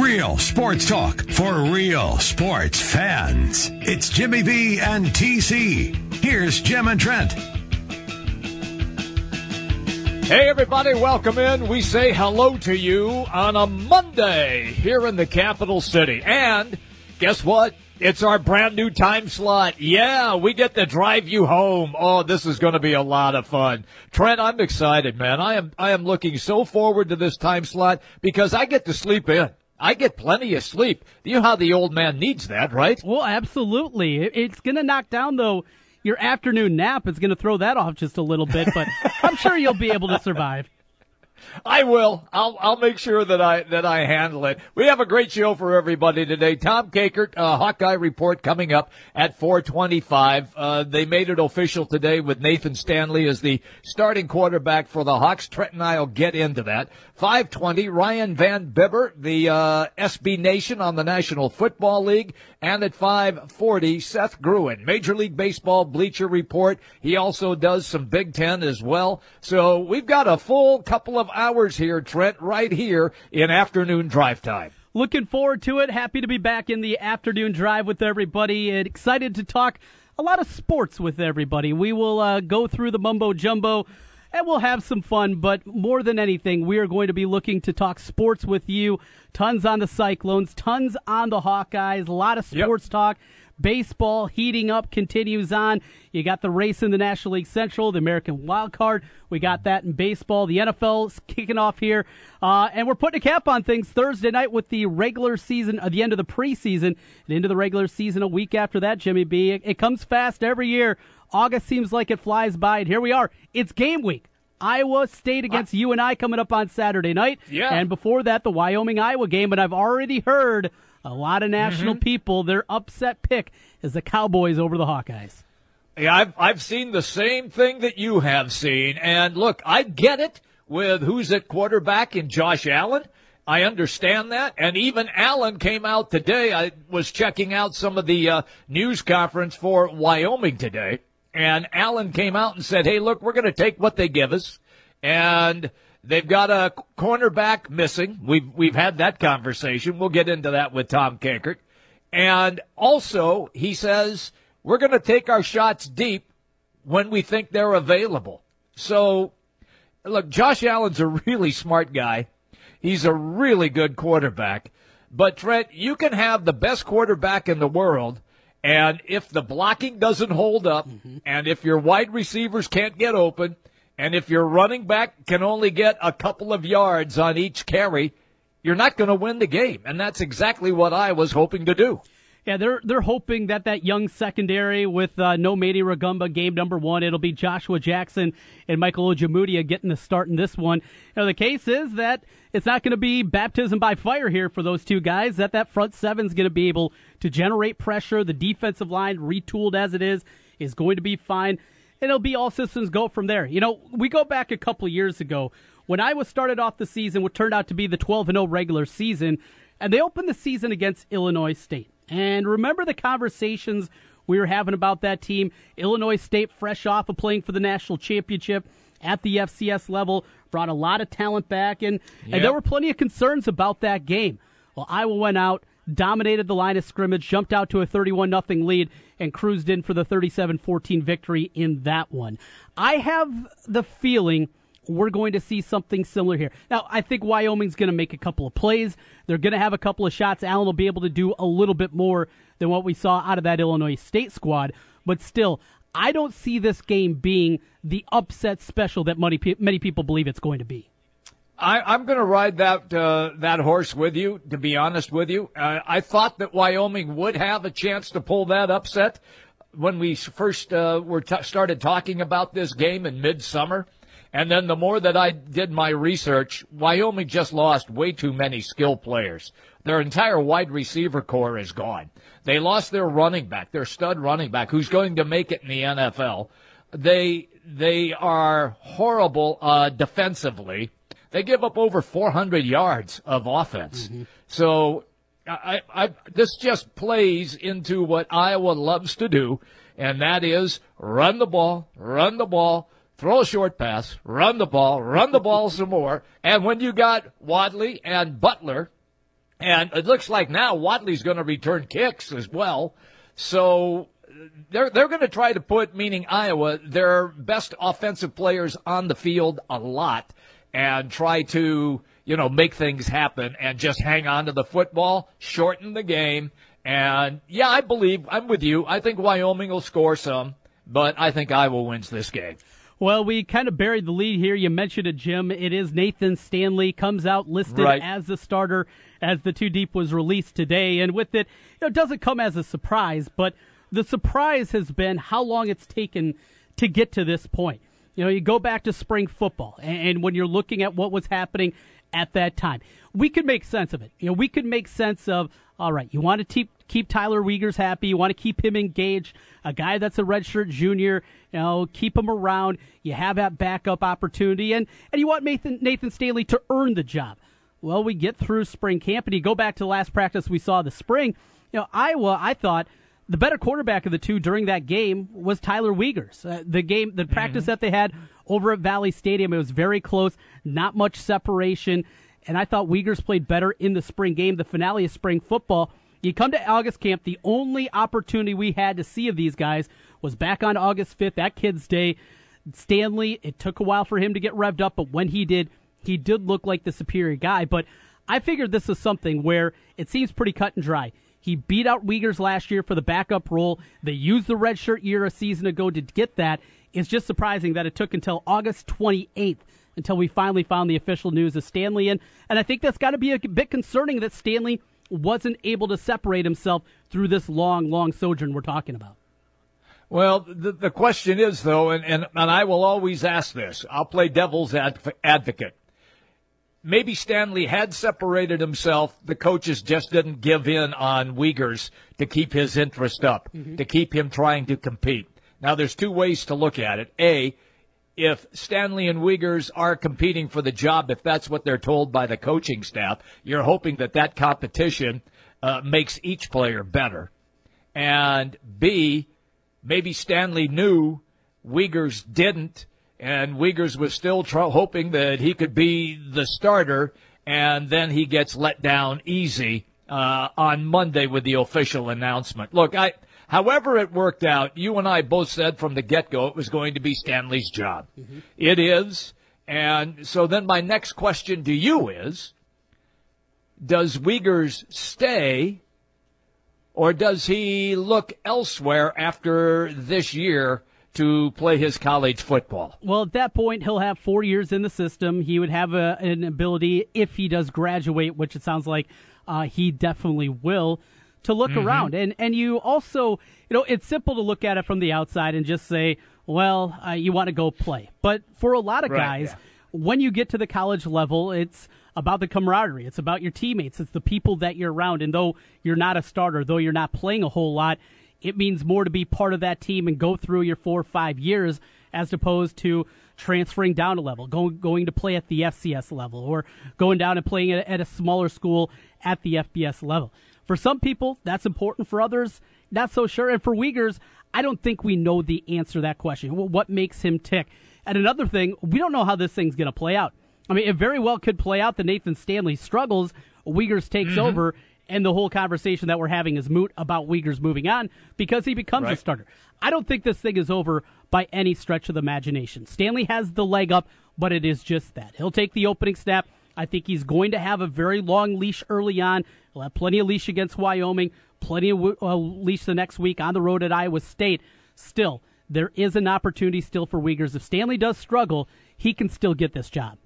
Real sports talk for real sports fans. It's Jimmy B and TC. Here's Jim and Trent. Hey, everybody, welcome in. We say hello to you on a Monday here in the capital city. And guess what? It's our brand new time slot. Yeah, we get to drive you home. Oh, this is going to be a lot of fun. Trent, I'm excited, man. I am, I am looking so forward to this time slot because I get to sleep in. I get plenty of sleep. You know how the old man needs that, right? Well, absolutely. It's going to knock down, though, your afternoon nap. It's going to throw that off just a little bit, but I'm sure you'll be able to survive. I will. I'll I'll make sure that I that I handle it. We have a great show for everybody today. Tom Kakert, uh, Hawkeye report coming up at 4:25. Uh, they made it official today with Nathan Stanley as the starting quarterback for the Hawks. Trent and I'll get into that. 5:20. Ryan Van Bibber, the uh, SB Nation on the National Football League, and at 5:40, Seth Gruen, Major League Baseball Bleacher Report. He also does some Big Ten as well. So we've got a full couple of hours here, Trent, right here in afternoon drive time. Looking forward to it. Happy to be back in the afternoon drive with everybody. And excited to talk a lot of sports with everybody. We will uh, go through the mumbo jumbo and we'll have some fun. But more than anything, we are going to be looking to talk sports with you. Tons on the Cyclones, tons on the Hawkeyes, a lot of sports yep. talk. Baseball heating up continues on. You got the race in the National League Central, the American Wild Card. We got that in baseball. The NFL's kicking off here, uh, and we're putting a cap on things Thursday night with the regular season, at uh, the end of the preseason, and into the regular season a week after that. Jimmy B, it, it comes fast every year. August seems like it flies by, and here we are. It's game week. Iowa State against UNI coming up on Saturday night. Yeah. And before that, the Wyoming Iowa game. And I've already heard a lot of national mm-hmm. people, their upset pick is the Cowboys over the Hawkeyes. Yeah, I've, I've seen the same thing that you have seen. And look, I get it with who's at quarterback in Josh Allen. I understand that. And even Allen came out today. I was checking out some of the uh, news conference for Wyoming today. And Allen came out and said, hey, look, we're going to take what they give us. And They've got a cornerback missing. We've we've had that conversation. We'll get into that with Tom Kakert. And also, he says we're going to take our shots deep when we think they're available. So, look, Josh Allen's a really smart guy. He's a really good quarterback. But Trent, you can have the best quarterback in the world, and if the blocking doesn't hold up, mm-hmm. and if your wide receivers can't get open, and if your running back can only get a couple of yards on each carry, you're not going to win the game. And that's exactly what I was hoping to do. Yeah, they're they're hoping that that young secondary with uh, no Manny Rugamba game number one, it'll be Joshua Jackson and Michael Ojemudia getting the start in this one. You the case is that it's not going to be baptism by fire here for those two guys. That that front seven is going to be able to generate pressure. The defensive line, retooled as it is, is going to be fine and it'll be all systems go from there. You know, we go back a couple years ago when Iowa started off the season, what turned out to be the 12 0 regular season, and they opened the season against Illinois State. And remember the conversations we were having about that team? Illinois State, fresh off of playing for the national championship at the FCS level, brought a lot of talent back, and, yep. and there were plenty of concerns about that game. Well, Iowa went out, dominated the line of scrimmage, jumped out to a 31 0 lead, and cruised in for the 37 14 victory in that one. I have the feeling we're going to see something similar here. Now, I think Wyoming's going to make a couple of plays. They're going to have a couple of shots. Allen will be able to do a little bit more than what we saw out of that Illinois State squad. But still, I don't see this game being the upset special that many, many people believe it's going to be. I, am going to ride that uh, that horse with you. To be honest with you, uh, I thought that Wyoming would have a chance to pull that upset when we first uh, were t- started talking about this game in midsummer. And then the more that I did my research, Wyoming just lost way too many skill players. Their entire wide receiver core is gone. They lost their running back, their stud running back, who's going to make it in the NFL. They they are horrible uh, defensively they give up over 400 yards of offense. Mm-hmm. So I, I, this just plays into what Iowa loves to do, and that is run the ball, run the ball, throw a short pass, run the ball, run the ball some more. And when you got Wadley and Butler And it looks like now Wadley's going to return kicks as well. So they're they're going to try to put, meaning Iowa, their best offensive players on the field a lot, and try to you know make things happen and just hang on to the football, shorten the game, and yeah, I believe I'm with you. I think Wyoming will score some, but I think Iowa wins this game. Well, we kind of buried the lead here. You mentioned it, Jim. It is Nathan Stanley comes out listed right. as the starter as the two deep was released today, and with it, you know, it doesn't come as a surprise, but the surprise has been how long it's taken to get to this point. You know, you go back to spring football, and when you're looking at what was happening at that time, we could make sense of it. You know, we could make sense of, all right, you want to keep keep Tyler Wiegers happy, you want to keep him engaged, a guy that's a redshirt junior, you know, keep him around. You have that backup opportunity, and and you want Nathan Nathan Stanley to earn the job. Well, we get through spring camp, and you go back to the last practice we saw the spring. You know, Iowa, I thought the better quarterback of the two during that game was Tyler Wiegers. Uh, the game, the mm-hmm. practice that they had over at Valley Stadium, it was very close, not much separation, and I thought Wiegers played better in the spring game, the finale of spring football. You come to August camp, the only opportunity we had to see of these guys was back on August 5th, that kid's day. Stanley, it took a while for him to get revved up, but when he did, he did look like the superior guy. But I figured this is something where it seems pretty cut and dry. He beat out Wiegers last year for the backup role. They used the redshirt year a season ago to get that. It's just surprising that it took until August 28th until we finally found the official news of Stanley. And, and I think that's got to be a bit concerning that Stanley wasn't able to separate himself through this long, long sojourn we're talking about. Well, the, the question is, though, and, and, and I will always ask this I'll play devil's advocate maybe Stanley had separated himself. The coaches just didn't give in on Wiegers to keep his interest up, mm-hmm. to keep him trying to compete. Now, there's two ways to look at it. A, if Stanley and Wiegers are competing for the job, if that's what they're told by the coaching staff, you're hoping that that competition uh, makes each player better. And B, maybe Stanley knew Wiegers didn't and Wiegers was still hoping that he could be the starter, and then he gets let down easy uh, on Monday with the official announcement. Look, I, however it worked out, you and I both said from the get go it was going to be Stanley's job. Mm-hmm. It is, and so then my next question to you is: Does Wiegers stay? Or does he look elsewhere after this year to play his college football. Well, at that point, he'll have four years in the system. He would have a, an ability, if he does graduate, which it sounds like uh, he definitely will, to look mm-hmm. around. And and you also, you know, it's simple to look at it from the outside and just say, well, uh, you want to go play. But for a lot of right, guys, yeah. when you get to the college level, it's about the camaraderie. It's about your teammates. It's the people that you're around. And though you're not a starter, though you're not playing a whole lot, it means more to be part of that team and go through your four or five years as opposed to transferring down a level, going going to play at the FCS level, or going down and playing at, at a smaller school at the FBS level. For some people, that's important. For others, not so sure. And for Wiegers, I don't think we know the answer to that question. What makes him tick? And another thing, we don't know how this thing's going to play out. I mean, it very well could play out that Nathan Stanley struggles, Wiegers takes mm-hmm. over, and the whole conversation that we're having is moot about Wiegers moving on because he becomes right. a starter. I don't think this thing is over by any stretch of the imagination. Stanley has the leg up, but it is just that. He'll take the opening snap. I think he's going to have a very long leash early on. He'll have plenty of leash against Wyoming, plenty of uh, leash the next week on the road at Iowa State. Still, there is an opportunity still for Wiegers. If Stanley does struggle, he can still get this job.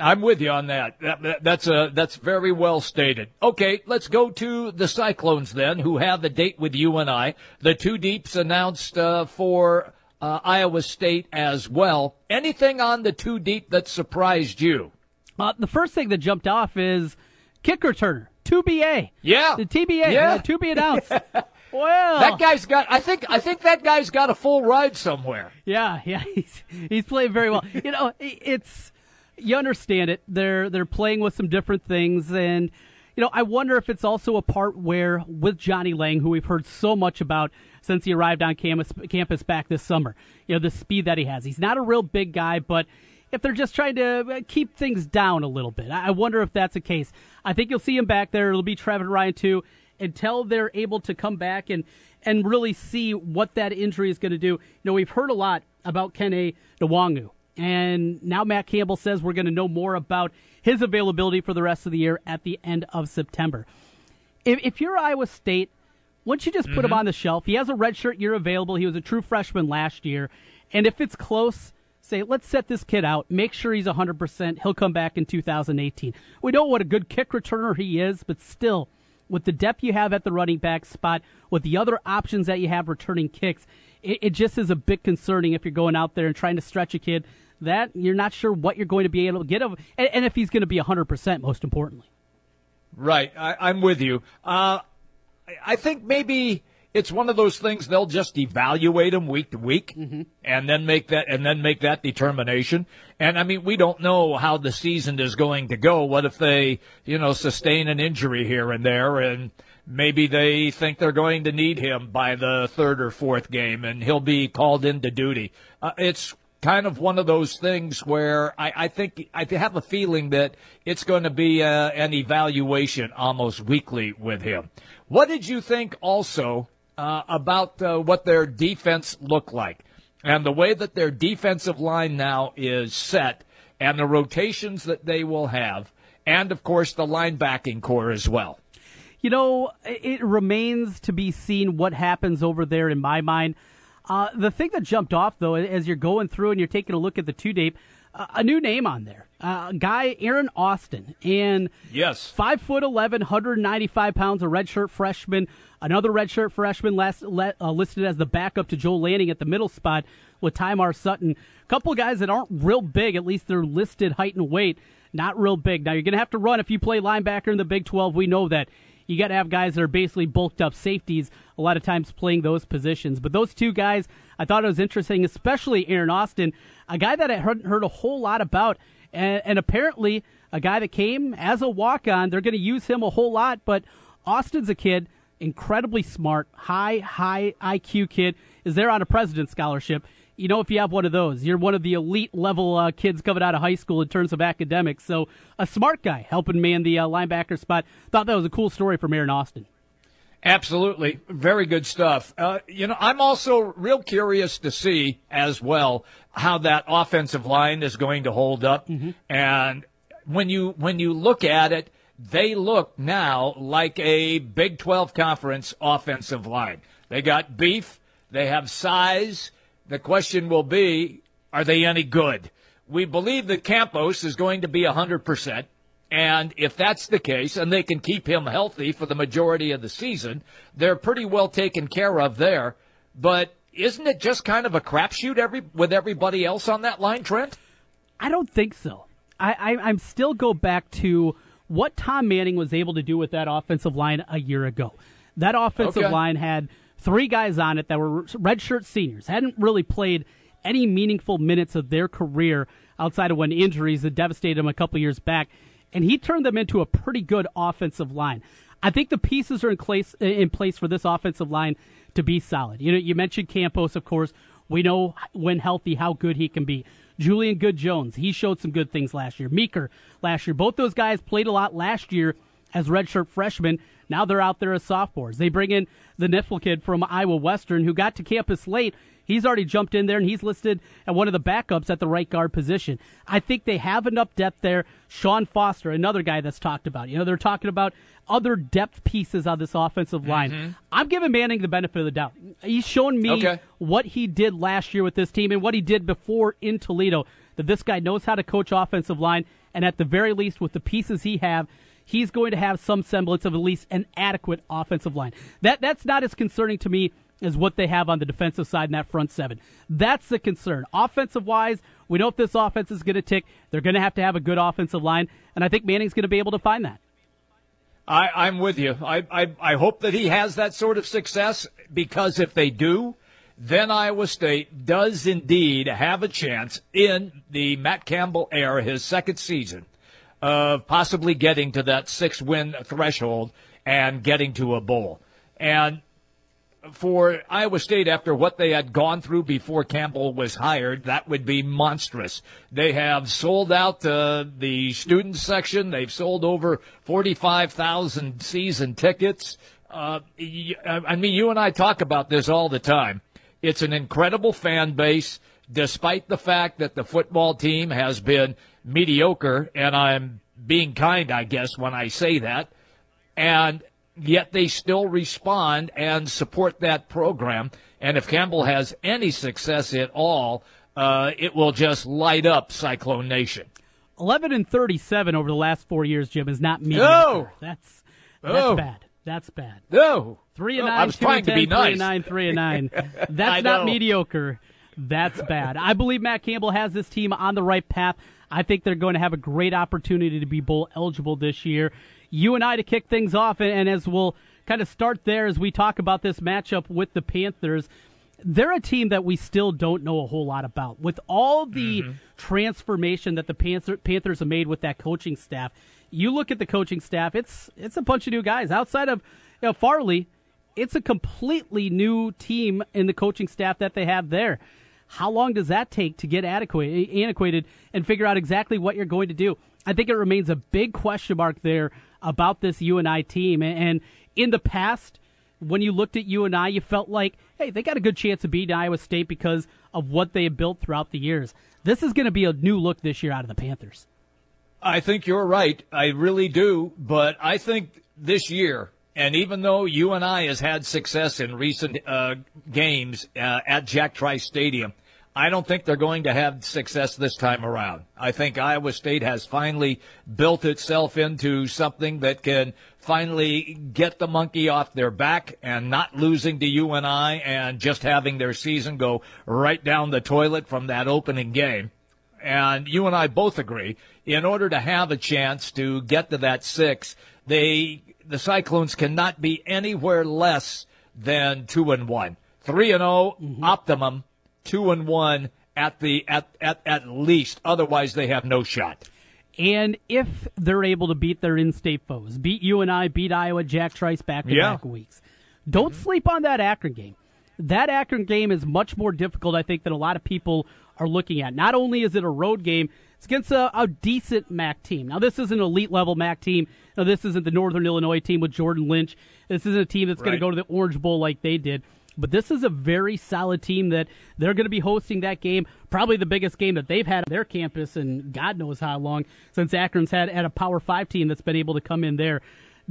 I'm with you on that. that, that that's a that's very well stated. Okay, let's go to the Cyclones then, who have a date with UNI. The two deeps announced uh, for uh, Iowa State as well. Anything on the two deep that surprised you? Uh, the first thing that jumped off is kick returner, two BA. Yeah, the TBA. Yeah, to be announced. Well, that guy's got. I think. I think that guy's got a full ride somewhere. Yeah, yeah. He's he's playing very well. You know, it's you understand it. They're they're playing with some different things, and you know I wonder if it's also a part where with Johnny Lang, who we've heard so much about since he arrived on campus campus back this summer. You know the speed that he has. He's not a real big guy, but if they're just trying to uh, keep things down a little bit. I wonder if that's the case. I think you'll see him back there. It'll be Trever Ryen too until they're able to come back and and really see what that injury is going to do. You know, we've heard a lot about Kene Nwangwu, and now Matt Campbell says we're going to know more about his availability for the rest of the year at the end of September. If, if you're Iowa State, once you just put mm-hmm. him on the shelf, he has a redshirt year available. He was a true freshman last year, and if it's close say, let's set this kid out, make sure he's 100%. He'll come back in 2018. We know what a good kick returner he is, but still, with the depth you have at the running back spot, with the other options that you have returning kicks, it, it just is a bit concerning if you're going out there and trying to stretch a kid that you're not sure what you're going to be able to get of, and, and if he's going to be 100%, most importantly. Right. I, am with you. Uh, I think maybe it's one of those things they'll just evaluate them week to week mm-hmm. and then make that and then make that determination. And I mean, we don't know how the season is going to go. What if they, you know, sustain an injury here and there and maybe they think they're going to need him by the third or fourth game and he'll be called into duty. Uh, it's kind of one of those things where I, I think I have a feeling that it's going to be a, uh, an evaluation almost weekly with him. What did you think also uh, about uh, what their defense looked like and the way that their defensive line now is set and the rotations that they will have, and of course the linebacking core as well. You know, it remains to be seen what happens over there in my mind. Uh, the thing that jumped off, though, as you're going through and you're taking a look at the two tape, uh, a new name on there. Uh, guy Aaron Austin, and yes, five foot 11, 195 pounds, a redshirt freshman Another redshirt freshman last, uh, listed as the backup to Joel Lanning at the middle spot with Tymar Sutton. A couple guys that aren't real big, at least they're listed height and weight, not real big. Now you're going to have to run if you play linebacker in the Big 12. We know that. You got to have guys that are basically bulked up safeties a lot of times playing those positions. But those two guys, I thought it was interesting, especially Aaron Austin, a guy that I heard, heard a whole lot about, and, and apparently a guy that came as a walk on. They're going to use him a whole lot, but Austin's a kid incredibly smart, high, high IQ kid, is there on a president scholarship. You know, if you have one of those, you're one of the elite level uh, kids coming out of high school in terms of academics. So, a smart guy helping man the uh, linebacker spot. Thought that was a cool story from Aaron Austin. Absolutely. Very good stuff. Uh, you know, I'm also real curious to see as well how that offensive line is going to hold up. Mm-hmm. And when you, when you look at it, they look now like a Big 12 conference offensive line. They got beef, they have size. The question will be, are they any good? We believe that Campos is going to be 100%. And if that's the case, and they can keep him healthy for the majority of the season, they're pretty well taken care of there. But isn't it just kind of a crapshoot every with everybody else on that line, Trent? I don't think so. I, I I'm still go back to what Tom Manning was able to do with that offensive line a year ago. That offensive okay. line had three guys on it that were redshirt seniors, hadn't really played any meaningful minutes of their career outside of when injuries had devastated them a couple years back, and he turned them into a pretty good offensive line. I think the pieces are in place in place for this offensive line to be solid. You know, you mentioned Campos, of course. We know when healthy how good he can be. Julian Good Jones, he showed some good things last year. Meeker last year. Both those guys played a lot last year as redshirt freshmen. Now they're out there as sophomores. They bring in the Knipfel kid from Iowa Western who got to campus late. He's already jumped in there and he's listed at one of the backups at the right guard position. I think they have enough depth there. Sean Foster, another guy that's talked about. You know, they're talking about other depth pieces on this offensive line. Mm-hmm. I'm giving Manning the benefit of the doubt. He's shown me okay. what he did last year with this team and what he did before in Toledo. That this guy knows how to coach offensive line, and at the very least, with the pieces he have, he's going to have some semblance of at least an adequate offensive line. That that's not as concerning to me as what they have on the defensive side in that front seven. That's the concern. Offensive wise, we know if this offense is going to tick, they're going to have to have a good offensive line, and I think Manning's going to be able to find that. I, am with you. I, I, I hope that he has that sort of success because if they do, then Iowa State does indeed have a chance in the Matt Campbell era, his second season, of possibly getting to that six win threshold and getting to a bowl. And for Iowa State after what they had gone through before Campbell was hired, that would be monstrous. They have sold out uh, the student section. They've sold over 45,000 season tickets. Uh, I mean, you and I talk about this all the time. It's an incredible fan base, despite the fact that the football team has been mediocre, and I'm being kind, I guess, when I say that. And yet they still respond and support that program. And if Campbell has any success at all, uh, it will just light up Cyclone Nation. 11 and 37 over the last four years, Jim, is not mediocre. No. That's, that's bad. That's bad. No. Three and no, nine. I was trying to be three and nine. Three and nine. That's not mediocre. That's bad. I believe Matt Campbell has this team on the right path. I think they're going to have a great opportunity to be bowl eligible this year. UNI to kick things off, and, and as we'll kind of start there as we talk about this matchup with the Panthers. They're a team that we still don't know a whole lot about. With all the mm-hmm. transformation that the Panther, Panthers have made with that coaching staff, you look at the coaching staff, it's it's a bunch of new guys. Outside of you know, Farley, it's a completely new team in the coaching staff that they have there. How long does that take to get adequate, antiquated and figure out exactly what you're going to do? I think it remains a big question mark there about this UNI team. And in the past, when you looked at UNI, you felt like, hey, they got a good chance of beating Iowa State because of what they have built throughout the years. This is going to be a new look this year out of the Panthers. I think you're right. I really do. But I think this year, and even though UNI has had success in recent uh, games uh, at Jack Trice Stadium, I don't think they're going to have success this time around. I think Iowa State has finally built itself into something that can finally get the monkey off their back and not losing to UNI and I and just having their season go right down the toilet from that opening game. And you and I both agree, in order to have a chance to get to that six, they the Cyclones cannot be anywhere less than two and one. Three and 0 mm-hmm. optimum two and one at the at, at at least. Otherwise, they have no shot. And if they're able to beat their in-state foes, beat UNI, beat Iowa, Jack Trice back-to-back weeks, don't sleep on that Akron game. That Akron game is much more difficult, I think, than a lot of people are looking at. Not only is it a road game, it's against a, a decent MAC team. Now, this is an elite level MAC team. Now, this isn't the Northern Illinois team with Jordan Lynch. This isn't a team that's right. going to go to the Orange Bowl like they did. But this is a very solid team that they're going to be hosting that game, probably the biggest game that they've had on their campus and God knows how long since Akron's had, had a Power 5 team that's been able to come in there.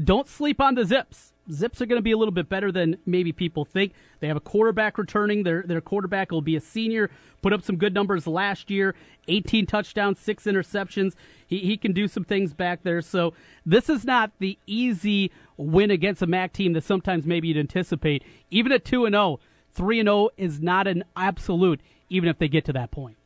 Don't sleep on the Zips. Zips are going to be a little bit better than maybe people think. They have a quarterback returning. Their their quarterback will be a senior. Put up some good numbers last year. 18 touchdowns, six interceptions. He he can do some things back there. So this is not the easy win against a MAC team that sometimes maybe you'd anticipate. Even at two and 0, 3 and 0 is not an absolute. Even if they get to that point.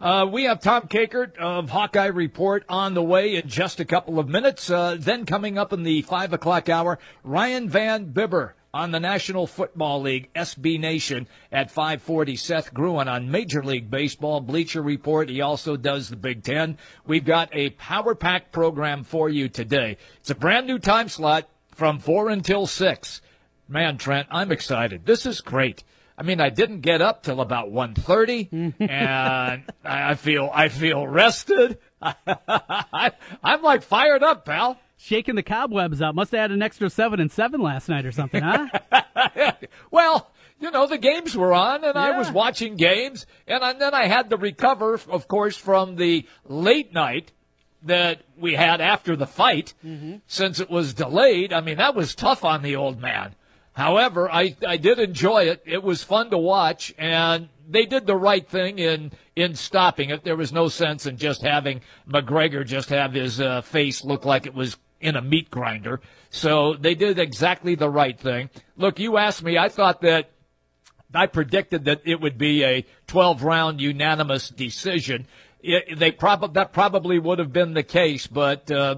Uh, we have Tom Kakert of Hawkeye Report on the way in just a couple of minutes. Uh, then coming up in the five o'clock hour, Ryan Van Bibber on the National Football League SB Nation at 540. Seth Gruen on Major League Baseball Bleacher Report. He also does the Big Ten. We've got a power pack program for you today. It's a brand new time slot from four until six. Man, Trent, I'm excited. This is great. I mean, I didn't get up till about 1.30, and I feel I feel rested. I, I'm like fired up, pal. Shaking the cobwebs out. Must have had an extra seven and seven last night or something, huh? well, you know, the games were on, and yeah. I was watching games, and, and then I had to recover, of course, from the late night that we had after the fight, mm-hmm. since it was delayed. I mean, that was tough on the old man. However, I, I did enjoy it. It was fun to watch, and they did the right thing in in stopping it. There was no sense in just having McGregor just have his uh, face look like it was in a meat grinder. So they did exactly the right thing. Look, you asked me. I thought that I predicted that it would be a 12 round unanimous decision. It, they prob- that probably would have been the case, but uh,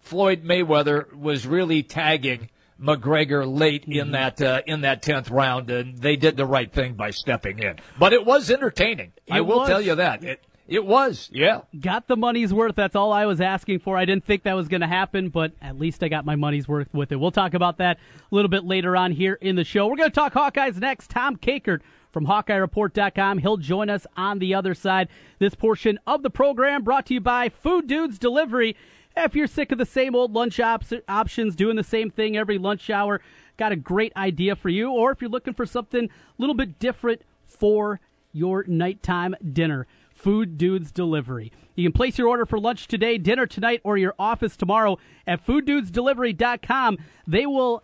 Floyd Mayweather was really tagging McGregor late in mm-hmm. that uh, in that tenth round, and they did the right thing by stepping in. But it was entertaining. It I will was. tell you that it It was, yeah. Got the money's worth. That's all I was asking for. I didn't think that was going to happen, but at least I got my money's worth with it. We'll talk about that a little bit later on here in the show. We're going to talk Hawkeyes next. Tom Kakert from HawkeyeReport.com. He'll join us on the other side. This portion of the program brought to you by Food Dudes Delivery. If you're sick of the same old lunch op- options, doing the same thing every lunch hour, got a great idea for you. Or if you're looking for something a little bit different for your nighttime dinner, Food Dudes Delivery. You can place your order for lunch today, dinner tonight, or your office tomorrow at fooddudesdelivery.com. They will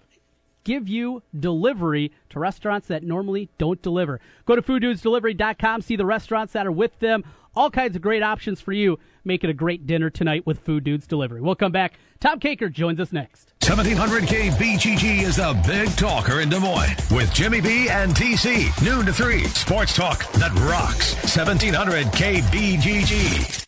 give you delivery to restaurants that normally don't deliver. Go to fooddudesdelivery.com, see the restaurants that are with them. All kinds of great options for you. Make it a great dinner tonight with Food Dudes Delivery. We'll come back. Tom Kakert joins us next. 1700 KBGG is the big talker in Des Moines with Jimmy B and TC. Noon to 3. Sports talk that rocks. 1700 KBGG.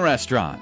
Restaurant.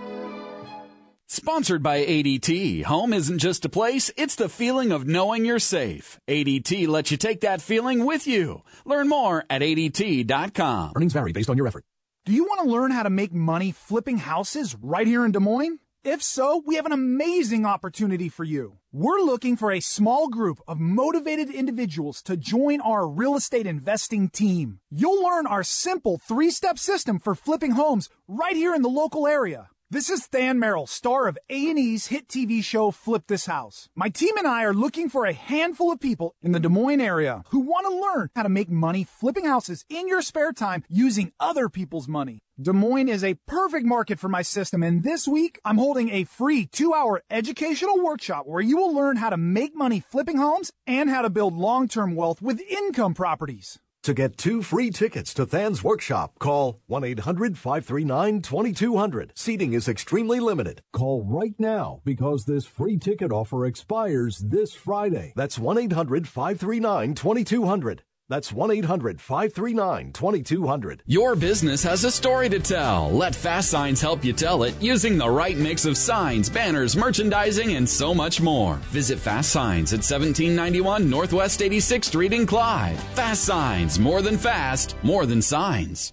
Sponsored by ADT. Home isn't just a place, it's the feeling of knowing you're safe. ADT lets you take that feeling with you. Learn more at ADT.com. Earnings vary based on your effort. Do you want to learn how to make money flipping houses right here in Des Moines? If so, we have an amazing opportunity for you. We're looking for a small group of motivated individuals to join our real estate investing team. You'll learn our simple three step system for flipping homes right here in the local area. This is Than Merrill, star of A&E's hit TV show Flip This House. My team and I are looking for a handful of people in the Des Moines area who want to learn how to make money flipping houses in your spare time using other people's money. Des Moines is a perfect market for my system, and this week I'm holding a free two hour educational workshop where you will learn how to make money flipping homes and how to build long term wealth with income properties. To get two free tickets to Than's workshop, call 1 800 539 2200. Seating is extremely limited. Call right now because this free ticket offer expires this Friday. That's 1 800 539 2200. That's 1 800 539 2200. Your business has a story to tell. Let Fast Signs help you tell it using the right mix of signs, banners, merchandising, and so much more. Visit Fast Signs at 1791 Northwest 86th Street in Clive. Fast Signs, more than fast, more than signs.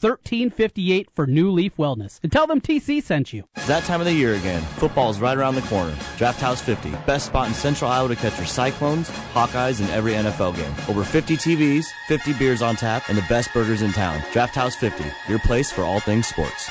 1358 for New Leaf Wellness. And tell them TC sent you. It's that time of the year again. Football's right around the corner. Draft House 50, best spot in Central Iowa to catch your Cyclones, Hawkeyes, and every NFL game. Over 50 TVs, 50 beers on tap, and the best burgers in town. Draft House 50, your place for all things sports.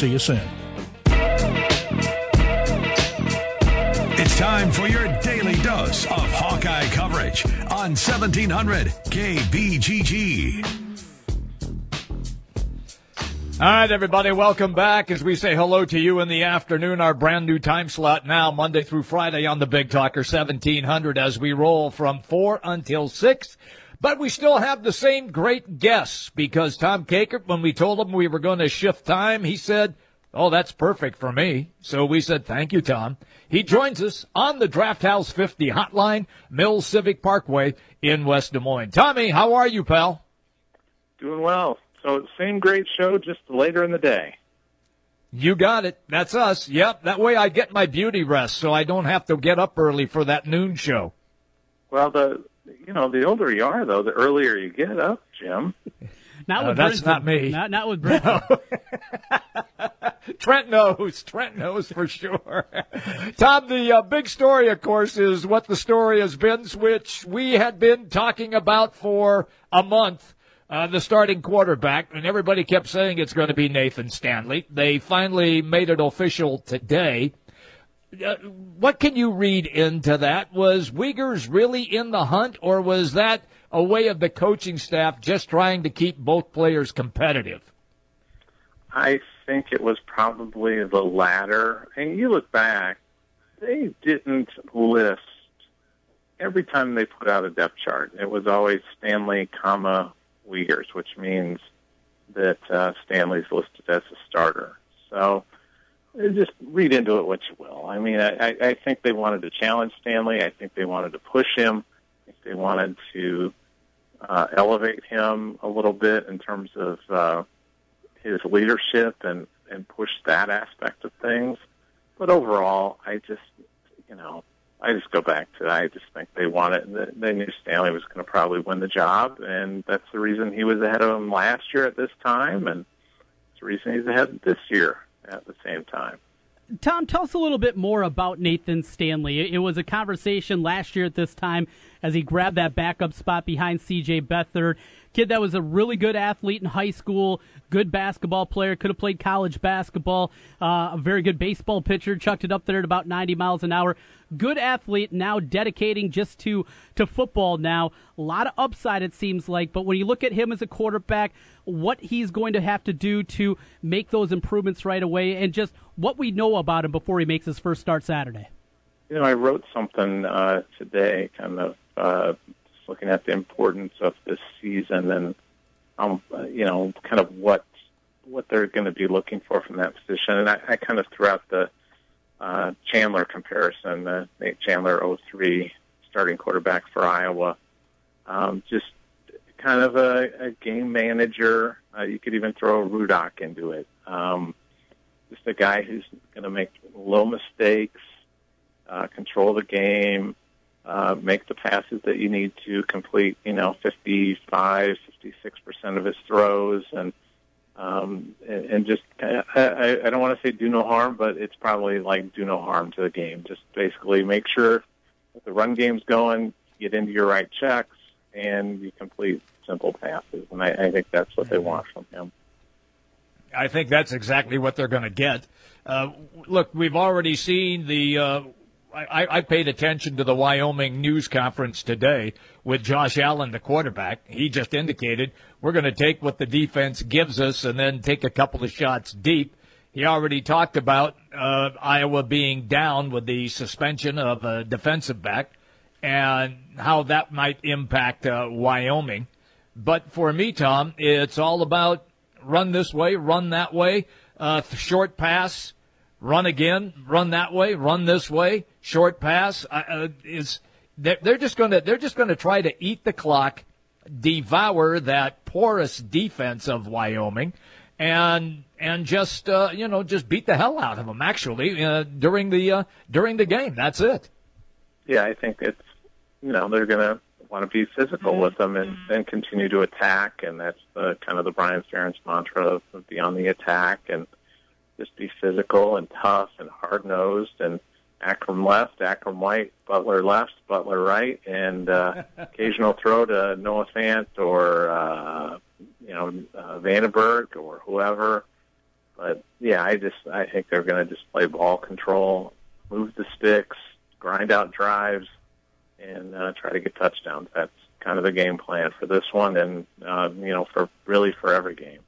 See you soon. It's time for your daily dose of Hawkeye coverage on 1700 KBGG. All right, everybody, welcome back as we say hello to you in the afternoon. Our brand new time slot now, Monday through Friday on the Big Talker 1700 as we roll from 4 until 6. But we still have the same great guests because Tom Kakert, when we told him we were going to shift time, he said, Oh, that's perfect for me. So we said, thank you, Tom. He joins us on the Draft House 50 hotline, Mills Civic Parkway in West Des Moines. Tommy, how are you, pal? Doing well. So same great show, just later in the day. You got it. That's us. Yep. That way I get my beauty rest so I don't have to get up early for that noon show. Well, the, you know, the older you are though, the earlier you get up, Jim. Not Uh, with that's Brinson. not me. Not, not with Brinson. Trent knows. Trent knows for sure. Tom, the uh, big story, of course, is what the story has been, which we had been talking about for a month. Uh, the starting quarterback, and everybody kept saying it's going to be Nathan Stanley. They finally made it official today. Uh, what can you read into that? Was Wiegers really in the hunt, or was that a way of the coaching staff just trying to keep both players competitive? I think it was probably the latter. And you look back, they didn't list every time they put out a depth chart. It was always Stanley, comma Wiegers, which means that uh, Stanley's listed as a starter. So just read into it what you will. I mean, I, I I think they wanted to challenge Stanley. I think they wanted to push him. I think they wanted to uh, elevate him a little bit in terms of uh, his leadership and and push that aspect of things. But overall, I just you know I just go back to I just think they wanted they knew Stanley was going to probably win the job, and that's the reason he was ahead of him last year at this time, and it's the reason he's ahead this year at the same time. Tom, tell us a little bit more about Nathan Stanley. It, was a conversation last year at this time as he grabbed that backup spot behind C.J. Beathard. Kid that was a really good athlete in high school, good basketball player, could have played college basketball, uh, a very good baseball pitcher, chucked it up there at about 90 miles an hour. Good athlete, now dedicating just to, to football now. A lot of upside, it seems like, but when you look at him as a quarterback, what he's going to have to do to make those improvements right away, and just what we know about him before he makes his first start Saturday. You know, I wrote something uh, today, kind of uh, looking at the importance of this season and, um, you know, kind of what what they're going to be looking for from that position. And I, I kind of threw out the uh, Chandler comparison, the Nate Chandler 03 starting quarterback for Iowa. Um, just kind of a, a game manager. Uh, you could even throw a Rudock into it. Um, just a guy who's going to make low mistakes, uh, control the game, uh, make the passes that you need to complete, you know, 55, 56% of his throws and, um, and, and just, I, I, I don't want to say do no harm, but it's probably like do no harm to the game. Just basically make sure that the run game's going, get into your right checks, and you complete simple passes. And I, I think that's what they want from him. I think that's exactly what they're going to get. Uh, look, we've already seen the. Uh, I, I paid attention to the Wyoming news conference today with Josh Allen, the quarterback. He just indicated we're going to take what the defense gives us and then take a couple of shots deep. He already talked about uh, Iowa being down with the suspension of a defensive back and how that might impact uh, Wyoming. But for me, Tom, it's all about run this way, run that way, uh, short pass, run again, run that way, run this way, short pass. Uh, is they're, they're just going to they're just going to try to eat the clock, devour that porous defense of Wyoming, and and just uh, you know just beat the hell out of them actually uh, during the uh, during the game. That's it. Yeah, I think it's you know they're going to want to be physical with them and, and continue to attack, and that's the kind of the Brian Ferentz mantra of, of be on the attack and just be physical and tough and hard nosed and Akrum left, Akrum right, Butler left, Butler right, and uh, occasional throw to Noah Fant or uh, you know uh, VandeBerg or whoever. But yeah, I just I think they're going to just play ball control, move the sticks, grind out drives, and uh, try to get touchdowns. That's kind of the game plan for this one, and uh, you know for really for every game.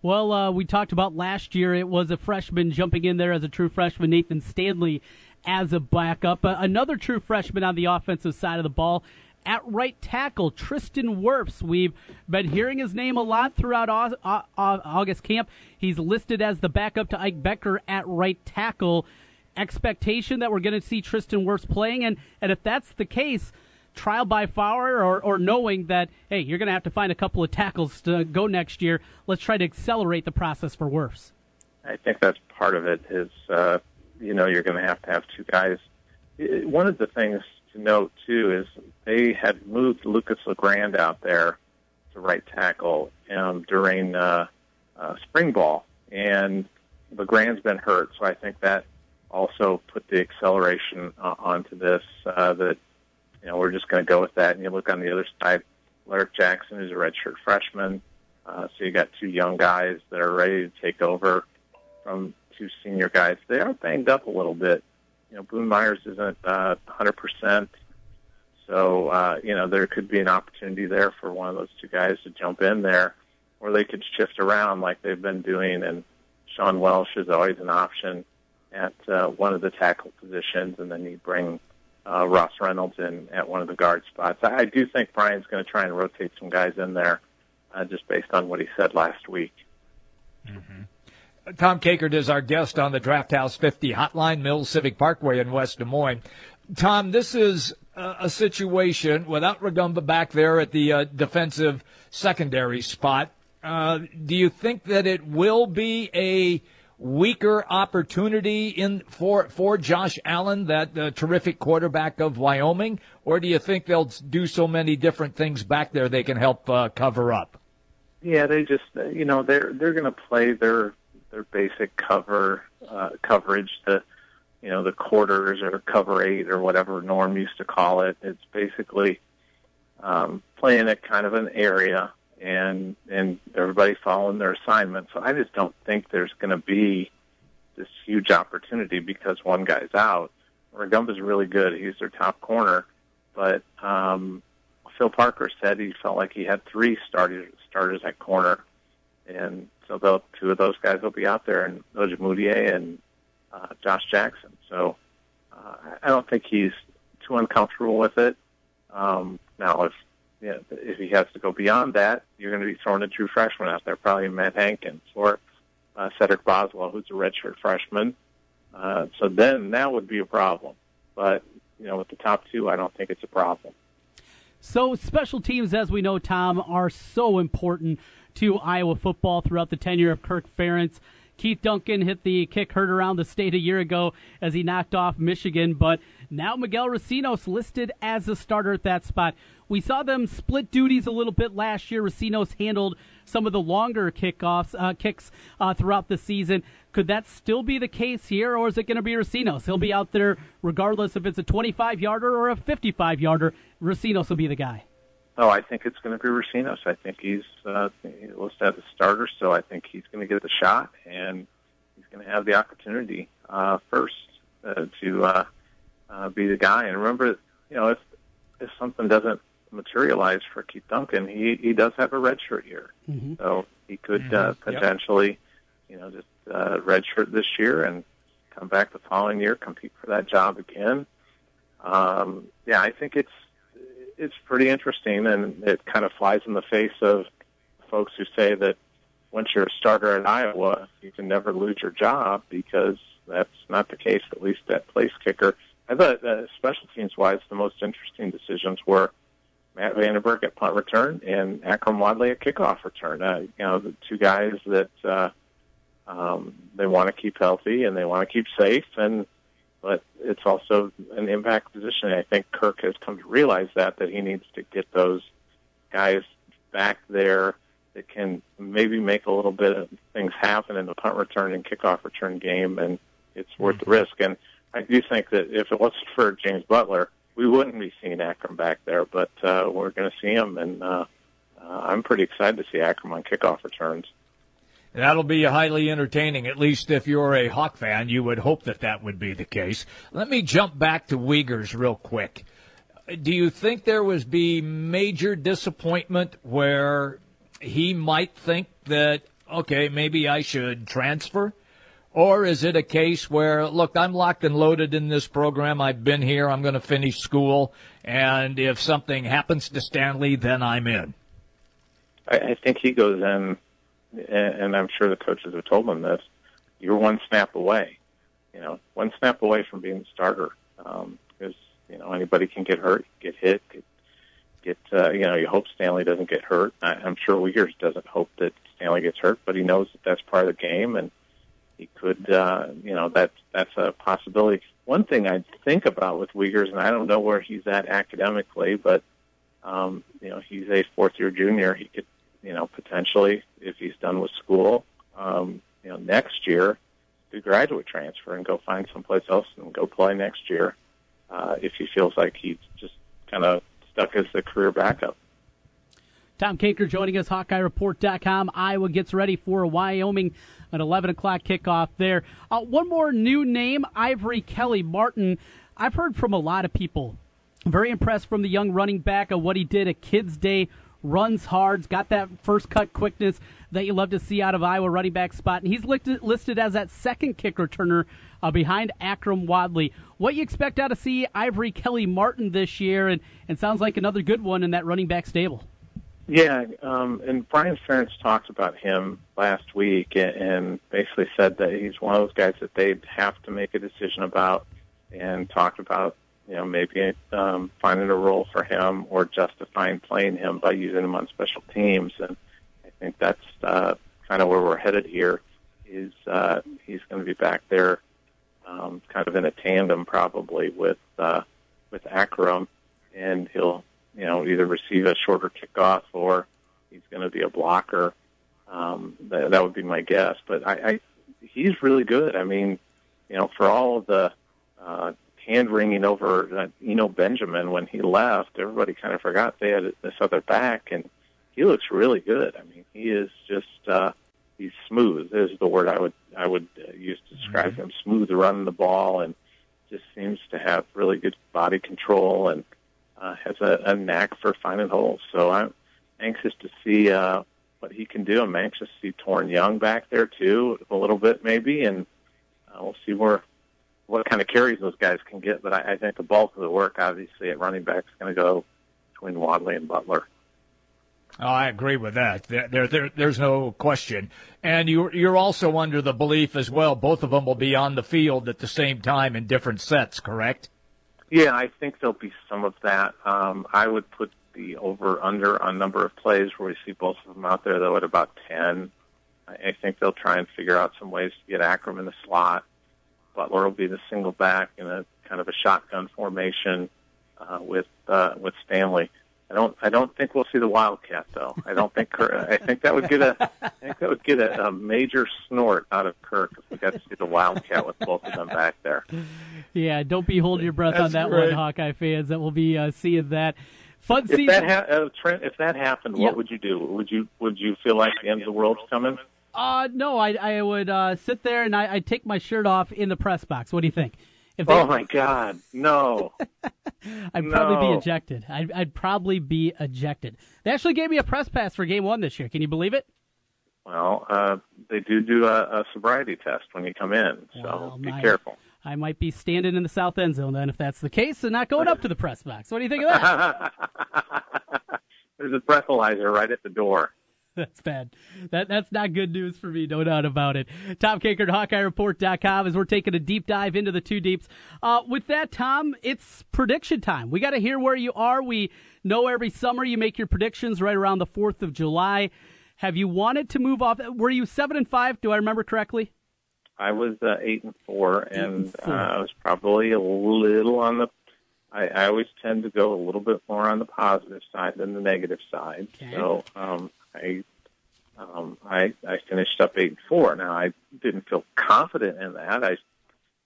Well, uh, we talked about last year. It was a freshman jumping in there as a true freshman, Nathan Stanley, as a backup. Uh, another true freshman on the offensive side of the ball. At right tackle, Tristan Wirfs. We've been hearing his name a lot throughout August camp. He's listed as the backup to Ike Boettger at right tackle. Expectation that we're going to see Tristan Wirfs playing, and, and if that's the case, trial by fire or, or knowing that, hey, you're going to have to find a couple of tackles to go next year. Let's try to accelerate the process for Wirfs. I think that's part of it is, uh, you know, you're going to have to have two guys. One of the things to note, too, is they had moved Lucas LeGrand out there to right tackle um, during uh, uh, spring ball, and LeGrand's been hurt, so I think that also put the acceleration uh, onto this uh, that you know, we're just going to go with that. And you look on the other side, Alaric Jackson is a redshirt freshman. Uh, so you got two young guys that are ready to take over from two senior guys. They are banged up a little bit. You know, Boone Myers isn't uh, 100%. So, uh, you know, there could be an opportunity there for one of those two guys to jump in there, or they could shift around like they've been doing. And Sean Welsh is always an option at uh, one of the tackle positions, and then you bring uh, Ross Reynolds in at one of the guard spots. I, do think Brian's going to try and rotate some guys in there, uh, just based on what he said last week. Mm-hmm. Tom Kakert is our guest on the Draught House 50 Hotline, Mills Civic Parkway in West Des Moines. Tom, this is a situation without Rugamba back there at the uh, defensive secondary spot. Uh, do you think that it will be a weaker opportunity in for for Josh Allen, that uh, terrific quarterback of Wyoming, or do you think they'll do so many different things back there they can help uh, cover up? Yeah, they just you know they're they're going to play their their basic cover uh, coverage the you know the quarters or cover eight or whatever Norm used to call it. It's basically um, playing at kind of an area and and everybody following their assignment. So I just don't think there's going to be this huge opportunity because one guy's out. Rugamba's really good; he's their top corner, but um, Phil Parker said he felt like he had three starters starters at corner, and so the two of those guys will be out there, and Ojemudia and uh, Josh Jackson. So uh, I don't think he's too uncomfortable with it. Um, now, if yeah, if he has to go beyond that, you're going to be throwing a true freshman out there, probably Matt Hankins or uh, Cedric Boswell, who's a redshirt freshman. Uh, so then that would be a problem. But, you know, with the top two, I don't think it's a problem. So special teams, as we know, Tom, are so important to Iowa football throughout the tenure of Kirk Ferentz. Keith Duncan hit the kick hurt around the state a year ago as he knocked off Michigan, but now Miguel Recinos listed as a starter at that spot. We saw them split duties a little bit last year. Recinos handled some of the longer kickoffs, uh, kicks uh, throughout the season. Could that still be the case here, or is it going to be Recinos? He'll be out there regardless if it's a 25 yarder or a 55 yarder. Recinos will be the guy. Oh, I think it's going to be Recinos. I think he's uh, listed as a starter, so I think he's going to get the shot, and he's going to have the opportunity uh, first uh, to uh, uh, be the guy. And remember, you know, if if something doesn't materialize for Keith Duncan, he he does have a red shirt here, mm-hmm. so he could mm-hmm. uh, potentially, yep. you know, just uh, red shirt this year and come back the following year, compete for that job again. Um, yeah, I think it's it's pretty interesting, and it kind of flies in the face of folks who say that once you're a starter at Iowa, you can never lose your job because that's not the case, at least at place kicker. I thought uh, special teams wise, the most interesting decisions were Matt VandeBerg at punt return and Akrum Wadley at kickoff return. Uh, you know, the two guys that uh, um, they want to keep healthy and they want to keep safe, and but it's also an impact position. I think Kirk has come to realize that that he needs to get those guys back there that can maybe make a little bit of things happen in the punt return and kickoff return game, and it's worth the risk. And I do think that if it wasn't for James Butler, we wouldn't be seeing Akrum back there, but uh, we're going to see him, and uh, uh, I'm pretty excited to see Akrum on kickoff returns. That'll be highly entertaining, at least if you're a Hawk fan. You would hope that that would be the case. Let me jump back to Wiegers real quick. Do you think there was be major disappointment where he might think that, okay, maybe I should transfer? Or is it a case where, look, I'm locked and loaded in this program. I've been here. I'm going to finish school. And if something happens to Stanley, then I'm in. I, think he goes in, and I'm sure the coaches have told him this. You're one snap away, you know, one snap away from being the starter. Um, because you know anybody can get hurt, get hit, get, get uh, you know. You hope Stanley doesn't get hurt. I, I'm sure Wiegers doesn't hope that Stanley gets hurt, but he knows that that's part of the game, and he could, uh, you know, that that's a possibility. One thing I think about with Wiegers, and I don't know where he's at academically, but um, you know, he's a fourth year junior. He could, you know, potentially, if he's done with school, um, you know, next year, do graduate transfer and go find someplace else and go play next year. Uh, if he feels like he's just kind of stuck as the career backup. Tom Kakert joining us, HawkeyeReport.com. Iowa gets ready for a Wyoming an 11 o'clock kickoff there. Uh, one more new name, Ivory Kelly Martin. I've heard from a lot of people. Very impressed from the young running back of what he did at Kids Day. Runs hard, got that first cut quickness that you love to see out of Iowa running back spot. And he's listed, listed as that second kick returner uh, behind Akrum Wadley. What you expect out of see Ivory Kelly Martin this year, and, and sounds like another good one in that running back stable. Yeah, um, and Brian Ferentz talked about him last week and basically said that he's one of those guys that they'd have to make a decision about and talked about, you know, maybe um, finding a role for him or justifying playing him by using him on special teams. And I think that's uh, kind of where we're headed here is uh, he's going to be back there um, kind of in a tandem probably with uh, with Akrum, and he'll you know, either receive a shorter kickoff or he's going to be a blocker. Um, that, that would be my guess. But I, I, he's really good. I mean, you know, for all of the uh, hand wringing over uh, Eno Benjamin when he left, everybody kind of forgot they had this other back, and he looks really good. I mean, he is just uh, he's smooth. Is the word I would I would uh, use to describe mm-hmm. him. Smooth running the ball and just seems to have really good body control and uh, has a, a knack for finding holes. So I'm anxious to see uh, what he can do. I'm anxious to see Toren Young back there too, a little bit maybe, and uh, we'll see where what kind of carries those guys can get. But I, I think the bulk of the work, obviously, at running back is going to go between Wadley and Butler. Oh, I agree with that. There, there, there's no question. And you're, you're also under the belief as well, both of them will be on the field at the same time in different sets, correct? Yeah, I think there'll be some of that. Um, I would put the over under on number of plays where we see both of them out there though at about ten. I think they'll try and figure out some ways to get Akrum in the slot. Butler will be the single back in a kind of a shotgun formation uh, with uh, with Stanley. I don't. I don't think we'll see the Wildcat though. I don't think. Kirk, I think that would get a. I think that would get a, a major snort out of Kirk if we got to see the Wildcat with both of them back there. Yeah, don't be holding your breath That's on that great. one, Hawkeye fans. That will be uh, seeing that. Fun If season. that ha- uh, Trent, if that happened, Yeah. what would you do? Would you would you feel like the end of the world's coming? Uh, no, I, I would uh, sit there and I, I'd take my shirt off in the press box. What do you think? They, Oh my God, no! I'd probably be ejected. I'd, I'd probably be ejected. They actually gave me a press pass for game one this year. Can you believe it? Well, uh, they do do a, a sobriety test when you come in, so Well, be my- careful. I might be standing in the south end zone then, if that's the case, and not going up to the press box. What do you think of that? There's a breathalyzer right at the door. That's bad. That that's not good news for me, no doubt about it. Tom Kakert, HawkeyeReport.com, as we're taking a deep dive into the two deeps. Uh, with that, Tom, it's prediction time. We got to hear where you are. We know every summer you make your predictions right around the Fourth of July. Have you wanted to move off? Were you seven and five? Do I remember correctly? I was uh, eight and four, and, and four. Uh, I was probably a little on the. I, I always tend to go a little bit more on the positive side than the negative side. Okay. So um, I, um, I I finished up eight and four. Now I didn't feel confident in that. I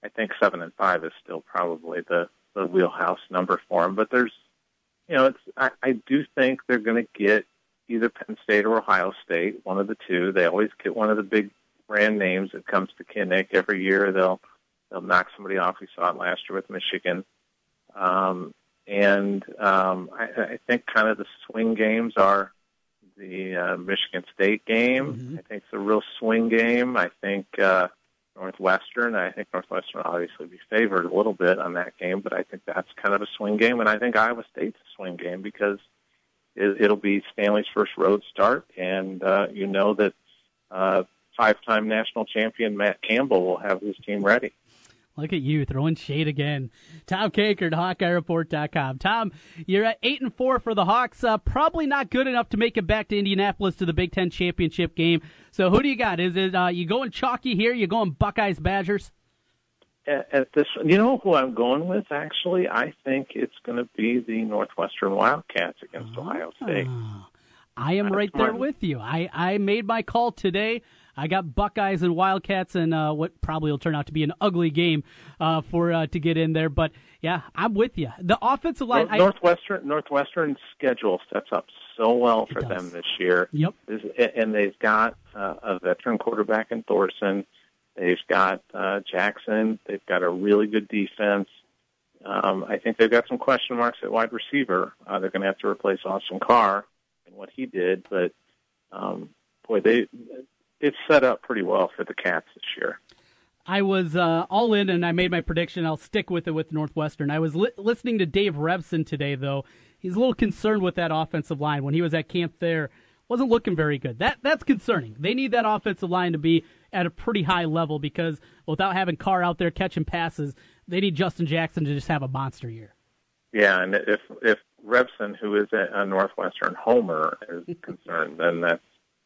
I think seven and five is still probably the the wheelhouse number for them. But there's, you know, it's I, I do think they're going to get either Penn State or Ohio State, one of the two. They always get one of the big brand names that comes to Kinnick every year. They'll they'll knock somebody off. We saw it last year with Michigan. Um, and um, I, I think kind of the swing games are the uh, Michigan State game. Mm-hmm. I think it's a real swing game. I think uh, Northwestern. I think Northwestern will obviously be favored a little bit on that game, but I think that's kind of a swing game. And I think Iowa State's a swing game because it, it'll be Stanley's first road start, and uh, you know that uh, five-time national champion Matt Campbell will have his team ready. Look at you throwing shade again. Tom Kakert, HawkeyeReport.com. Tom, you're at eight and four for the Hawks. Uh, probably not good enough to make it back to Indianapolis to the Big Ten championship game. So who do you got? Is it uh, you going chalky here? You going Buckeyes Badgers? At, at this, you know who I'm going with. Actually, I think it's going to be the Northwestern Wildcats against oh. Ohio State. I am right there with you. I, I made my call today. I got Buckeyes and Wildcats, and uh, what probably will turn out to be an ugly game uh, for uh, to get in there. But yeah, I'm with you. The offensive line, Northwestern I, Northwestern schedule sets up so well for them this year. Yep, and they've got uh, a veteran quarterback in Thorson. They've got uh, Jackson. They've got a really good defense. Um, I think they've got some question marks at wide receiver. Uh, they're going to have to replace Austin Carr and what he did, but um, boy, they it's set up pretty well for the Cats this year. I was uh, all in, and I made my prediction. I'll stick with it with Northwestern. I was li- listening to Dave Revsine today, though. He's a little concerned with that offensive line. When he was at camp there, wasn't looking very good. That that's concerning. They need that offensive line to be at a pretty high level because without having Carr out there catching passes, they need Justin Jackson to just have a monster year. Yeah, and if if Revsine, who is a Northwestern homer, is concerned, then that's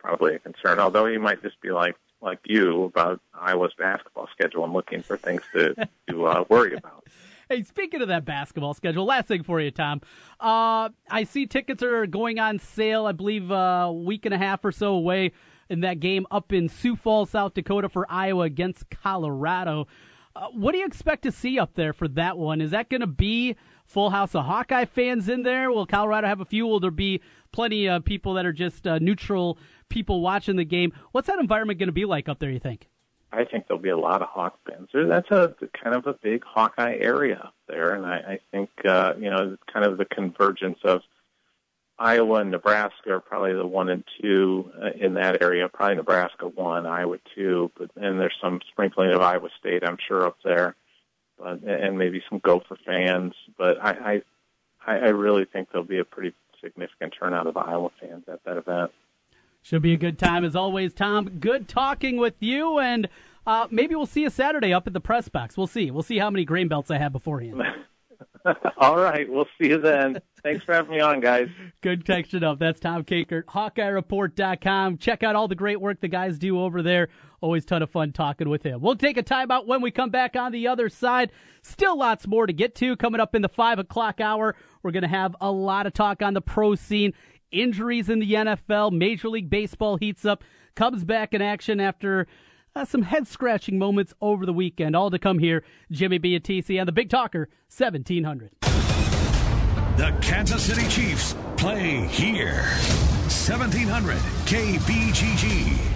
probably a concern. Although he might just be like like you about Iowa's basketball schedule and looking for things to to uh, worry about. Hey, speaking of that basketball schedule, last thing for you, Tom. Uh, I see tickets are going on sale. I believe uh, a week and a half or so away in that game up in Sioux Falls, South Dakota for Iowa against Colorado. Uh, what do you expect to see up there for that one? Is that going to be full house of Hawkeye fans in there? Will Colorado have a few? Will there be plenty of people that are just uh, neutral people watching the game? What's that environment going to be like up there? You think? I think there'll be a lot of Hawk fans. That's a kind of a big Hawkeye area up there, and I, I think uh, you know kind of the convergence of Iowa and Nebraska are probably the one and two uh, in that area. Probably Nebraska one, Iowa two, but and there's some sprinkling of Iowa State, I'm sure, up there, but and maybe some Gopher fans. But I I, I really think there'll be a pretty significant turnout of Iowa fans at that event. Should be a good time as always, Tom. Good talking with you, and uh, maybe we'll see you Saturday up at the press box. We'll see. We'll see how many grain belts I have beforehand. All right. We'll see you then. Thanks for having me on, guys. Good catching up. That's Tom Kakert, HawkeyeReport.com. Check out all the great work the guys do over there. Always ton of fun talking with him. We'll take a timeout when we come back on the other side. Still lots more to get to coming up in the 5 o'clock hour. We're going to have a lot of talk on the pro scene, injuries in the NFL, Major League Baseball heats up, comes back in action after uh, some head scratching moments over the weekend. All to come here. Jimmy B TC and the Big Talker 1700. The Kansas City Chiefs play here. 1700 KBGG.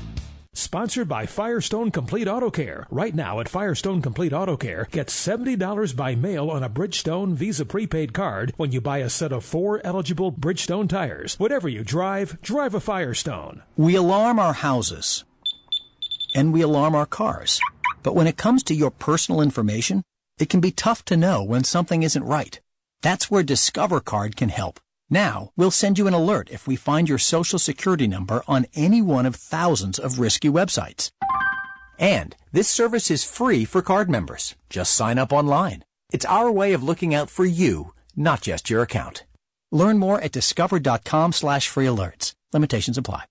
Sponsored by Firestone Complete Auto Care. Right now at Firestone Complete Auto Care, get $70 by mail on a Bridgestone Visa prepaid card when you buy a set of four eligible Bridgestone tires. Whatever you drive, drive a Firestone. We alarm our houses and we alarm our cars. But when it comes to your personal information, it can be tough to know when something isn't right. That's where Discover Card can help. Now, we'll send you an alert if we find your social security number on any one of thousands of risky websites. And this service is free for card members. Just sign up online. It's our way of looking out for you, not just your account. Learn more at discover.com slash free alerts. Limitations apply.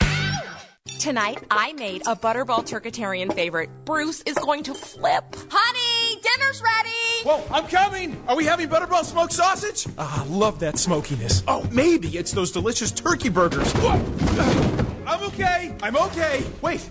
Tonight, I made a Butterball Turkitarian favorite. Bruce is going to flip. Honey, dinner's ready! Whoa, I'm coming! Are we having Butterball smoked sausage? Ah, love that smokiness. Oh, maybe it's those delicious turkey burgers. Whoa. I'm okay. I'm okay. Wait.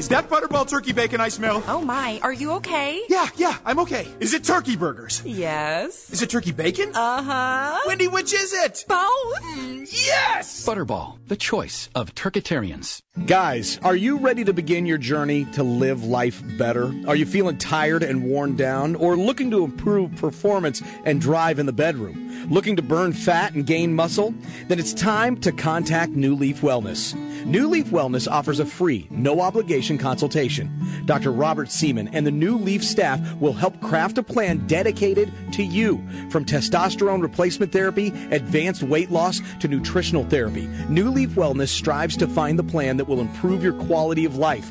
Is that Butterball turkey bacon I smell? Oh my, are you okay? Yeah, yeah, I'm okay. Is it turkey burgers? Yes. Is it turkey bacon? Uh huh. Wendy, which is it? Both. Yes! Butterball, the choice of turkitarians. Guys, are you ready to begin your journey to live life better? Are you feeling tired and worn down, or looking to improve performance and drive in the bedroom? Looking to burn fat and gain muscle? Then it's time to contact New Leaf Wellness. New Leaf Wellness offers a free, no obligation consultation. Dr. Robert Seaman and the New Leaf staff will help craft a plan dedicated to you. From testosterone replacement therapy, advanced weight loss, to nutritional therapy, New Leaf Wellness strives to find the plan that will improve your quality of life.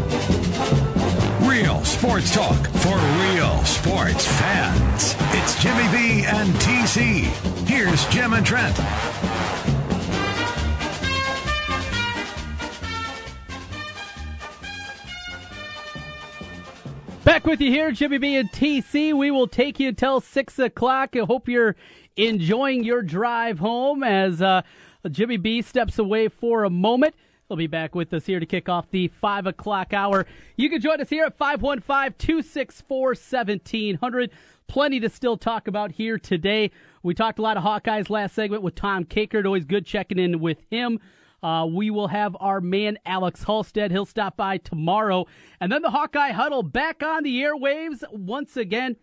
Real sports talk for real sports fans. It's Jimmy B and TC. Here's Jim and Trent. Back with you here, Jimmy B and TC. We will take you until 6 o'clock. I hope you're enjoying your drive home as uh, Jimmy B steps away for a moment. He'll be back with us here to kick off the 5 o'clock hour. You can join us here at 515 264 1700. plenty to still talk about here today. We talked a lot of Hawkeyes last segment with Tom Kakert. Always good checking in with him. Uh, we will have our man Alex Halstead. He'll stop by tomorrow. And then the Hawkeye Huddle back on the airwaves once again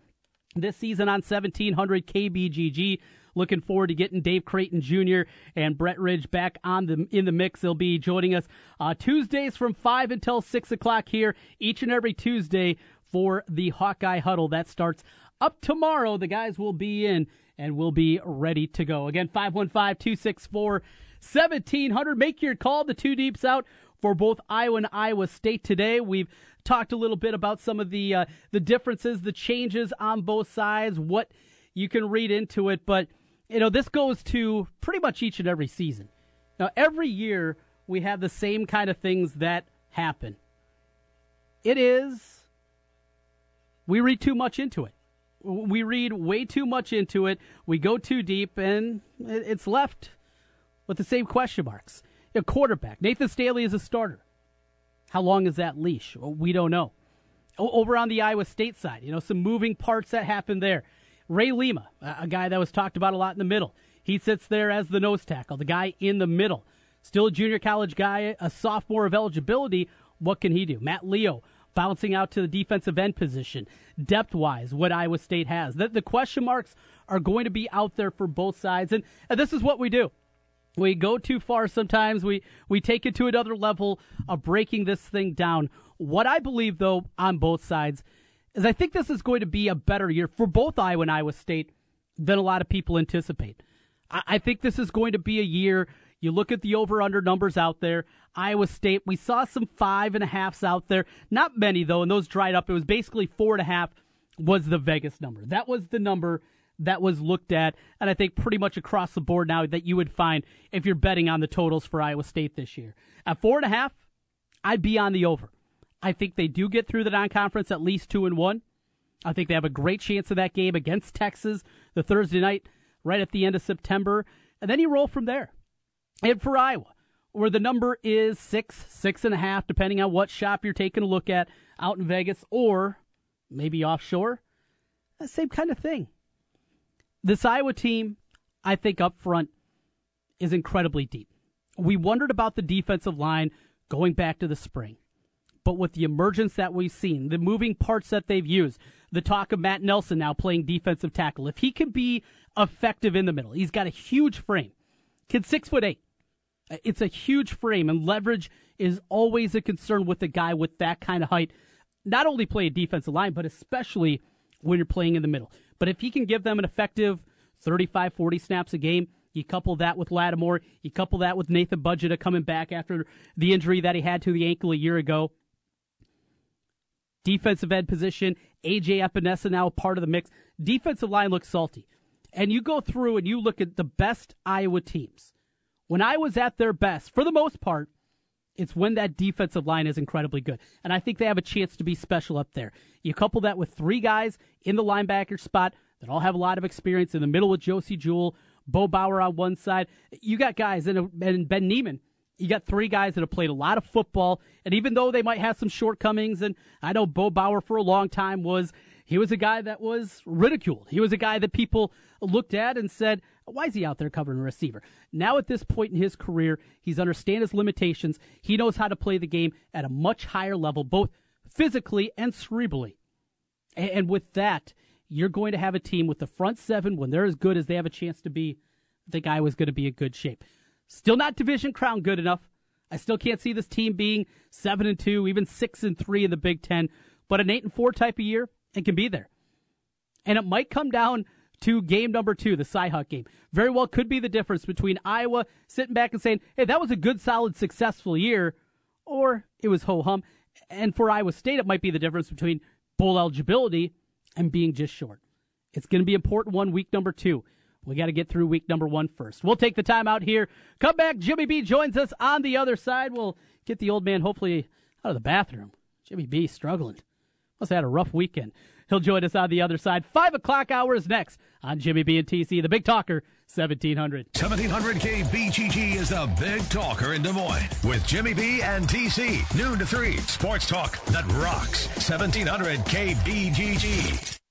this season on 1700 KBGG. Looking forward to getting Dave Creighton Jr. and Brett Ridge back on the in the mix. They'll be joining us uh, Tuesdays from five until six o'clock here each and every Tuesday for the Hawkeye Huddle. That starts up tomorrow. The guys will be in and will be ready to go. Again, 515 264 1700. Make your call. The two deeps out for both Iowa and Iowa State today. We've talked a little bit about some of the uh, the differences, the changes on both sides, what you can read into it, but you know, this goes to pretty much each and every season. Now, every year we have the same kind of things that happen. It is we read too much into it. We read way too much into it. We go too deep, and it's left with the same question marks. A quarterback. Nathan Stanley is a starter. How long is that leash? We don't know. Over on the Iowa State side, you know, some moving parts that happened there. Ray Lima, a guy that was talked about a lot in the middle. He sits there as the nose tackle, the guy in the middle. Still a junior college guy, a sophomore of eligibility. What can he do? Matt Leo bouncing out to the defensive end position. Depth wise, what Iowa State has. The, the question marks are going to be out there for both sides. And, and this is what we do. We go too far sometimes. We, we take it to another level of breaking this thing down. What I believe, though, on both sides, is I think this is going to be a better year for both Iowa and Iowa State than a lot of people anticipate. I, I think this is going to be a year. You look at the over under numbers out there. Iowa State, we saw some five and a halfs out there. Not many, though, and those dried up. It was basically four and a half was the Vegas number. That was the number that was looked at, and I think pretty much across the board now that you would find if you're betting on the totals for Iowa State this year. At four and a half, I'd be on the over. I think they do get through the non-conference at least two and one. I think they have a great chance of that game against Texas the Thursday night, right at the end of September, and then you roll from there. And for Iowa, where the number is six, six and a half, depending on what shop you're taking a look at out in Vegas or maybe offshore, same kind of thing. This Iowa team, I think up front, is incredibly deep. We wondered about the defensive line going back to the spring. But with the emergence that we've seen, the moving parts that they've used, the talk of Matt Nelson now playing defensive tackle, if he can be effective in the middle, he's got a huge frame. Kid six foot eight. It's a huge frame, and leverage is always a concern with a guy with that kind of height. Not only play a defensive line, but especially when you're playing in the middle. But if he can give them an effective 35, 40 snaps a game, you couple that with Lattimore, you couple that with Nathan Bazata coming back after the injury that he had to the ankle a year ago. Defensive end position, AJ Epenesa now part of the mix. Defensive line looks salty. And you go through and you look at the best Iowa teams. When I was at their best, for the most part, it's when that defensive line is incredibly good. And I think they have a chance to be special up there. You couple that with three guys in the linebacker spot that all have a lot of experience in the middle with Josey Jewell, Bo Bower on one side. You got guys, and Ben Niemann, you got three guys that have played a lot of football. And even though they might have some shortcomings, and I know Bo Bower for a long time was he was a guy that was ridiculed. He was a guy that people looked at and said, why is he out there covering a receiver? Now, at this point in his career, he's understand his limitations. He knows how to play the game at a much higher level, both physically and cerebrally. And with that, you're going to have a team with the front seven when they're as good as they have a chance to be. The guy was going to be in good shape. Still not division crown good enough. I still can't see this team being seven and two, even six and three in the Big Ten. But an eight and four type of year, and can be there. And it might come down to game number two, the Cyhawk game. Very well could be the difference between Iowa sitting back and saying, hey, that was a good, solid, successful year, or it was ho hum. And for Iowa State, it might be the difference between bowl eligibility and being just short. It's going to be important one week number two. We got to get through week number one first. We'll take the time out here. Come back. Jimmy B joins us on the other side. We'll get the old man hopefully out of the bathroom. Jimmy B struggling. Must have had a rough weekend. He'll join us on the other side. Five o'clock hours next on Jimmy B and TC, the Big Talker, 1700. 1700 KBGG is the Big Talker in Des Moines with Jimmy B and TC. Noon to 3. Sports talk that rocks. 1700 KBGG.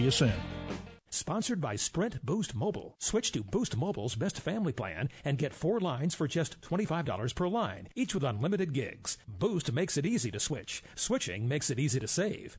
you soon. Sponsored by Sprint Boost Mobile. Switch to Boost Mobile's best family plan and get four lines for just $25 per line, each with unlimited gigs. Boost makes it easy to switch. Switching makes it easy to save.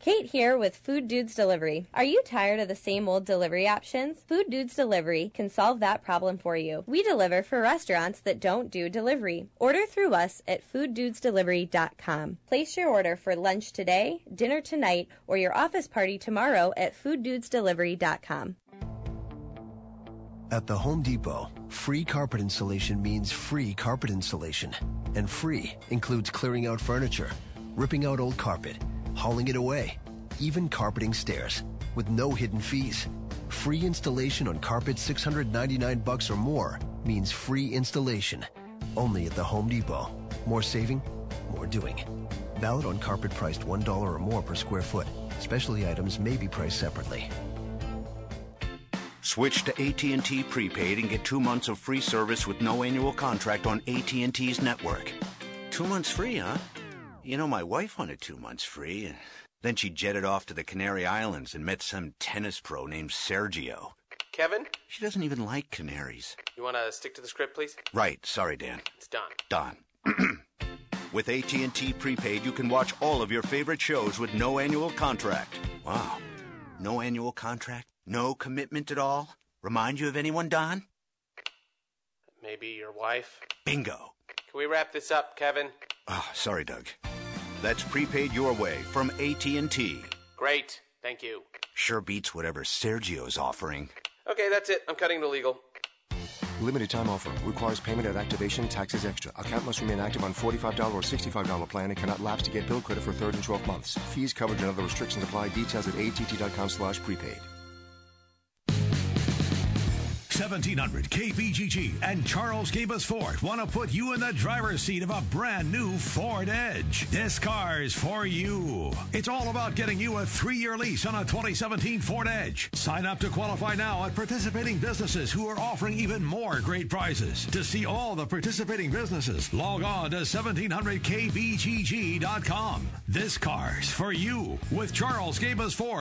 Kate here with Food Dudes Delivery. Are you tired of the same old delivery options? Food Dudes Delivery can solve that problem for you. We deliver for restaurants that don't do delivery. Order through us at fooddudesdelivery.com. Place your order for lunch today, dinner tonight, or your office party tomorrow at fooddudesdelivery.com. At the Home Depot, free carpet installation means free carpet installation. And free includes clearing out furniture, ripping out old carpet, hauling it away, even carpeting stairs, with no hidden fees. Free installation on carpet 699 bucks or more means free installation. Only at the Home Depot. More saving, more doing. Valid on carpet priced $1 or more per square foot. Specialty items may be priced separately. Switch to AT&T prepaid and get 2 months of free service with no annual contract on AT&T's network. 2 months free, huh? You know, my wife wanted 2 months free and then she jetted off to the Canary Islands and met some tennis pro named Sergio. Kevin, She doesn't even like canaries. you want to stick to the script, please? Right, sorry Dan. It's done. Don. With AT&T prepaid, you can watch all of your favorite shows with no annual contract. Wow. No annual contract? No commitment at all? Remind you of anyone, Don? Maybe your wife. Bingo. Can we wrap this up, Kevin? Oh, sorry, Doug. That's prepaid your way from AT&T. Great. Thank you. Sure beats whatever Sergio's offering. Okay, that's it. I'm cutting to legal. Limited time offer. Requires payment at activation. Taxes extra. Account must remain active on $45 or $65 plan and cannot lapse to get bill credit for third and 12 months. Fees covered and other restrictions apply. Details at att.com slash prepaid. 1700 KBGG and Charles Gabus Ford want to put you in the driver's seat of a brand new Ford Edge. This car is for you. It's all about getting you a three year lease on a 2017 Ford Edge. Sign up to qualify now at participating businesses who are offering even more great prizes. To see all the participating businesses, log on to 1700KBGG.com. This car's for you with Charles Gabus Ford.